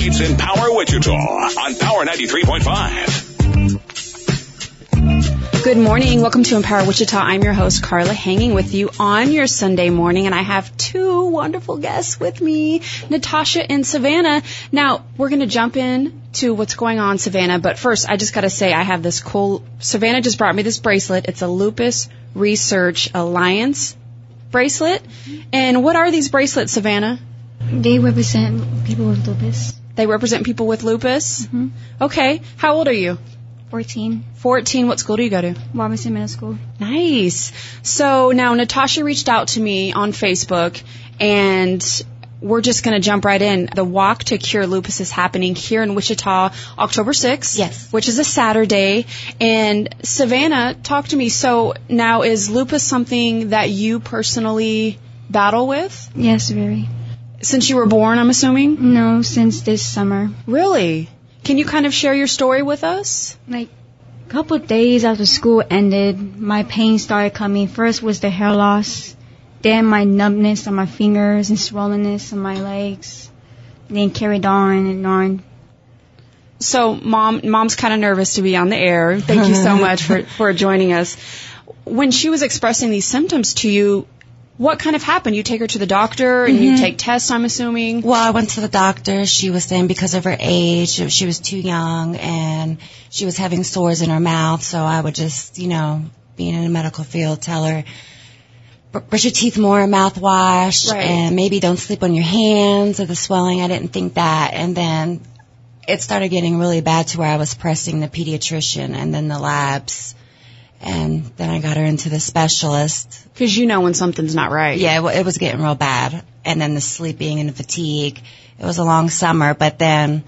It's Empower Wichita on Power 93.5. Good morning. Welcome to Empower Wichita. I'm your host, Carla, hanging with you on your Sunday morning, and I have two wonderful guests with me, Natasha and Savannah. Now, we're going to jump in to what's going on, Savannah, but first, I just got to say, I have this cool, Savannah just brought me this bracelet. It's a Lupus Research Alliance bracelet. And what are these bracelets, Savannah? They represent people with lupus. They represent people with lupus? Mm-hmm. Okay. How old are you? 14. 14. What school do you go to? Robinson Middle School. Nice. So now Natasha reached out to me on Facebook and we're just going to jump right in. The Walk to Cure Lupus is happening here in Wichita October 6th. Yes. Which is a Saturday. And Savannah, talk to me. So now is lupus something that you personally battle with? Yes, very. Since you were born, I'm assuming? No, since this summer. Really? Can you kind of share your story with us? Like, a couple of days after school ended, my pain started coming. First was the hair loss, then my numbness on my fingers and swollenness on my legs. Then carried on and on. So mom, mom's kind of nervous to be on the air. Thank you so much for, for joining us. When she was expressing these symptoms to you, what kind of happened? You take her to the doctor and you mm-hmm. take tests, I'm assuming. Well, I went to the doctor. She was saying because of her age, she was too young and she was having sores in her mouth. So I would just, you know, being in the medical field, tell her, "Br- brush your teeth more, mouthwash, Right. and maybe don't sleep on your hands or the swelling. I didn't think that. And then it started getting really bad to where I was pressing the pediatrician and then the labs. And then I got her into the specialist. Because you know when something's not right. Yeah, it, it was getting real bad. And then the sleeping and the fatigue. It was a long summer, but then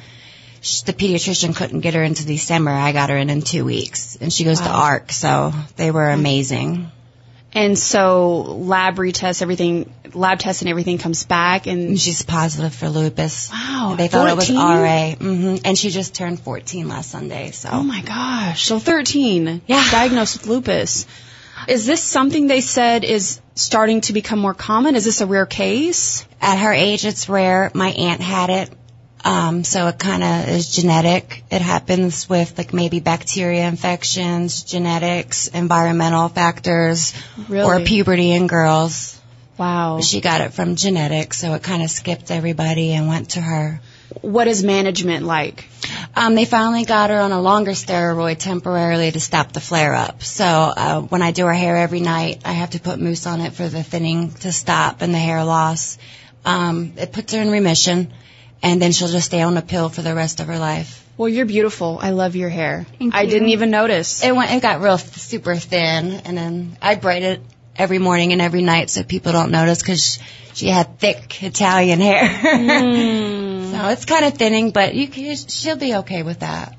the pediatrician couldn't get her into December. I got her in in two weeks. And she goes to ARC, so they were amazing. And so lab retest, everything, lab test and everything comes back and she's positive for lupus. Wow, They thought it was 14? RA. hmm And she just turned 14 last Sunday, so. Oh my gosh. So 13. Yeah. Diagnosed with lupus. Is this something they said is starting to become more common? Is this a rare case? At her age, it's rare. My aunt had it. Um, so it kind of is genetic. It happens with like maybe bacteria infections, genetics, environmental factors, Really? or puberty in girls. Wow. She got it from genetics, so it kind of skipped everybody and went to her. What is management like? Um, they finally got her on a longer steroid temporarily to stop the flare up. So uh, when I do her hair every night, I have to put mousse on it for the thinning to stop and the hair loss. Um, it puts her in remission, and then she'll just stay on a pill for the rest of her life. Well, you're beautiful. I love your hair. Thank I you. didn't even notice. It went, it got real super thin, and then I braid it every morning and every night so people don't notice because she had thick Italian hair. Mm. so it's kind of thinning, but you can, she'll be okay with that.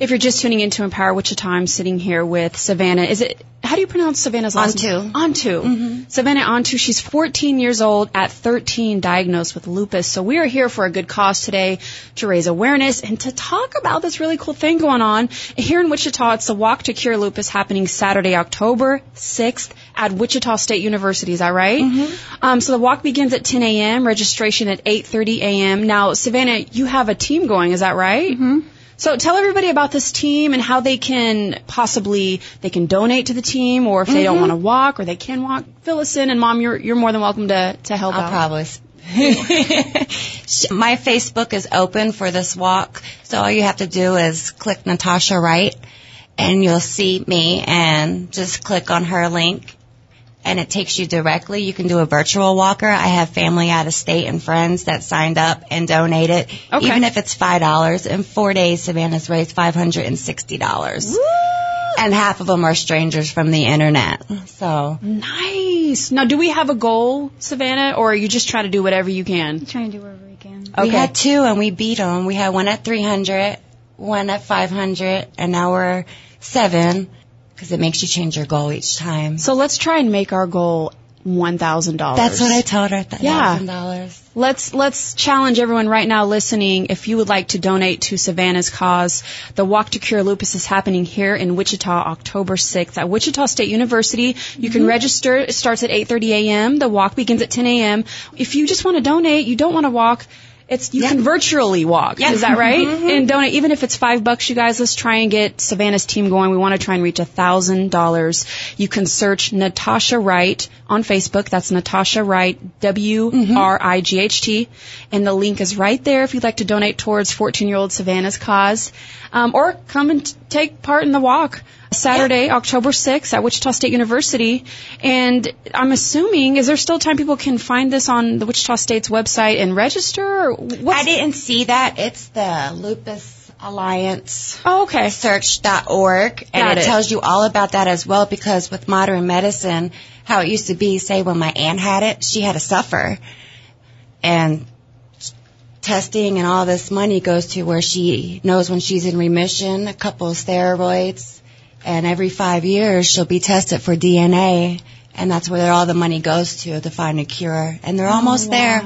If you're just tuning into Empower Wichita, I'm sitting here with Savannah. Is it, how do you pronounce Savannah's last name? Antu. Antu. Savannah Antu. She's 14 years old, at 13 diagnosed with lupus. So we are here for a good cause today to raise awareness and to talk about this really cool thing going on. Here in Wichita, it's the Walk to Cure Lupus happening Saturday, October 6th at Wichita State University. Is that right? Um, so the walk begins at 10 a.m., registration at 8.30 a.m. Now, Savannah, you have a team going, is that right? Mm-hmm. So tell everybody about this team and how they can possibly they can donate to the team, or if they don't mm-hmm. want to walk or they can walk. Fill us in, and Mom, you're you're more than welcome to to help I'll out. probably. My Facebook is open for this walk, so all you have to do is click Natasha Wright, and you'll see me, and just click on her link, and it takes you directly. You can do a virtual walker. I have family out of state and friends that signed up and donated, Okay. even if it's five dollars. In four days, Savannah's raised five hundred and sixty dollars, and half of them are strangers from the internet. So Nice. Now, do we have a goal, Savannah, or are you just trying to do whatever you can? I'm trying to do whatever we can. We had two and we beat them. We had one at 300, one at 500, and now we're seven because it makes you change your goal each time. So let's try and make our goal one thousand dollars. That's what I told her. Yeah. Thousand dollars. Let's let's challenge everyone right now listening. If you would like to donate to Savannah's cause, the Walk to Cure Lupus is happening here in Wichita, October 6th at Wichita State University. You can mm-hmm. register. It starts at 8:30 a.m. The walk begins at 10 a.m. If you just want to donate, you don't want to walk. It's you Yeah. can virtually walk. Yeah. Is that right? And donate even if it's five bucks, you guys. Let's try and get Savannah's team going. We want to try and reach a thousand dollars. You can search Natasha Wright on Facebook. That's Natasha Wright, W R I G H T, and the link is right there if you'd like to donate towards 14-year-old Savannah's cause, um, or come and t- take part in the walk. Saturday, October 6th at Wichita State University. And I'm assuming, is there still time people can find this on the Wichita State's website and register? Or I didn't see that. It's the Lupus Alliance. Oh, okay. search.org and it, it. tells you all about that as well because with modern medicine, how it used to be, say when my aunt had it, she had to suffer. And testing and all this money goes to where she knows when she's in remission, a couple of steroids, and every five years she'll be tested for DNA. And that's where all the money goes to to find a cure. And they're almost oh, there.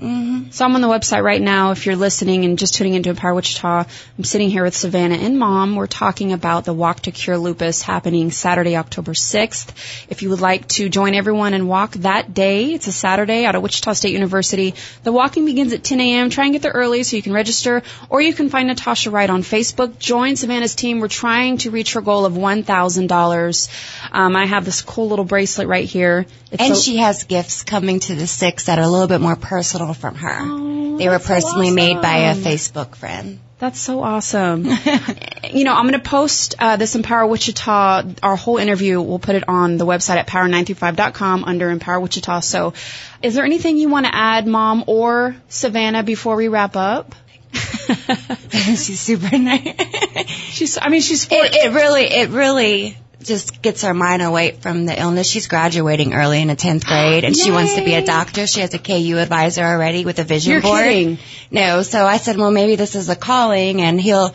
Hmm So I'm on the website right now. If you're listening and just tuning into Empower Wichita, I'm sitting here with Savannah and Mom. We're talking about the Walk to Cure Lupus happening Saturday, October 6th. If you would like to join everyone and walk that day, it's a Saturday out of Wichita State University. The walking begins at 10 a.m. Try and get there early so you can register, or you can find Natasha Wright on Facebook. Join Savannah's team. We're trying to reach her goal of $1,000. Um, I have this cool little bracelet right here. It's And a- she has gifts coming to the six that are a little bit more personal from her. Oh, they were that's so personally made by a. Facebook friend. That's so awesome. you know, I'm going to post uh, this Empower Wichita, our whole interview. We'll put it on the website at power935.com under Empower Wichita. So, is there anything you want to add, Mom or Savannah, before we wrap up? She's super nice. she's, I mean, she's it, it really, it really just gets her mind away from the illness. She's graduating early in the 10th grade and she wants to be a doctor. She has a KU advisor already with a vision You're board. kidding. No, so I said, well, maybe this is a calling and he'll,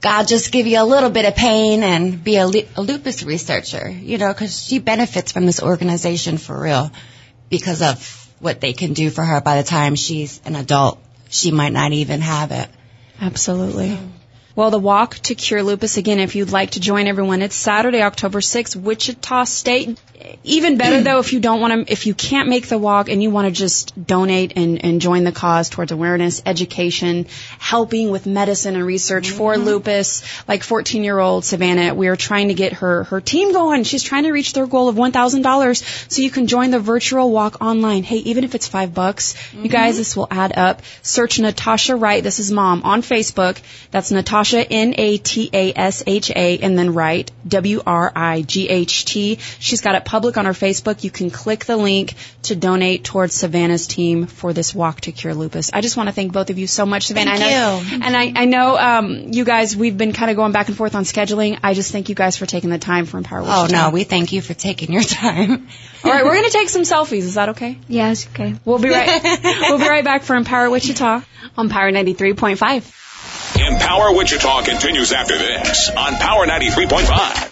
God just give you a little bit of pain and be a, a lupus researcher, you know, because she benefits from this organization for real because of what they can do for her by the time she's an adult. She might not even have it. Absolutely. Well, the walk to cure lupus again. If you'd like to join everyone, it's Saturday, October 6th, Wichita State. Even better though, if you don't want to, if you can't make the walk and you want to just donate and, and join the cause towards awareness, education, helping with medicine and research for mm-hmm. lupus, like 14 year old Savannah, we are trying to get her, her team going. She's trying to reach their goal of $1,000 so you can join the virtual walk online. Hey, even if it's five bucks, you mm-hmm. guys, this will add up. Search Natasha Wright. This is mom on Facebook. That's Natasha, N-A-T-A-S-H-A, and then Wright, W-R-I-G-H-T. She's got it public on our Facebook. You can click the link to donate towards Savannah's team for this walk to cure lupus. I just want to thank both of you so much, Savannah. Thank I know, you. And I, I know, um, you guys, we've been kind of going back and forth on scheduling. I just thank you guys for taking the time for Empower Wichita. Oh no, we thank you for taking your time. All right, we're going to take some selfies. Is that okay? Yes, okay. We'll be right, we'll be right back for Empower Wichita on Power 93.5. Empower Wichita continues after this on Power 93.5.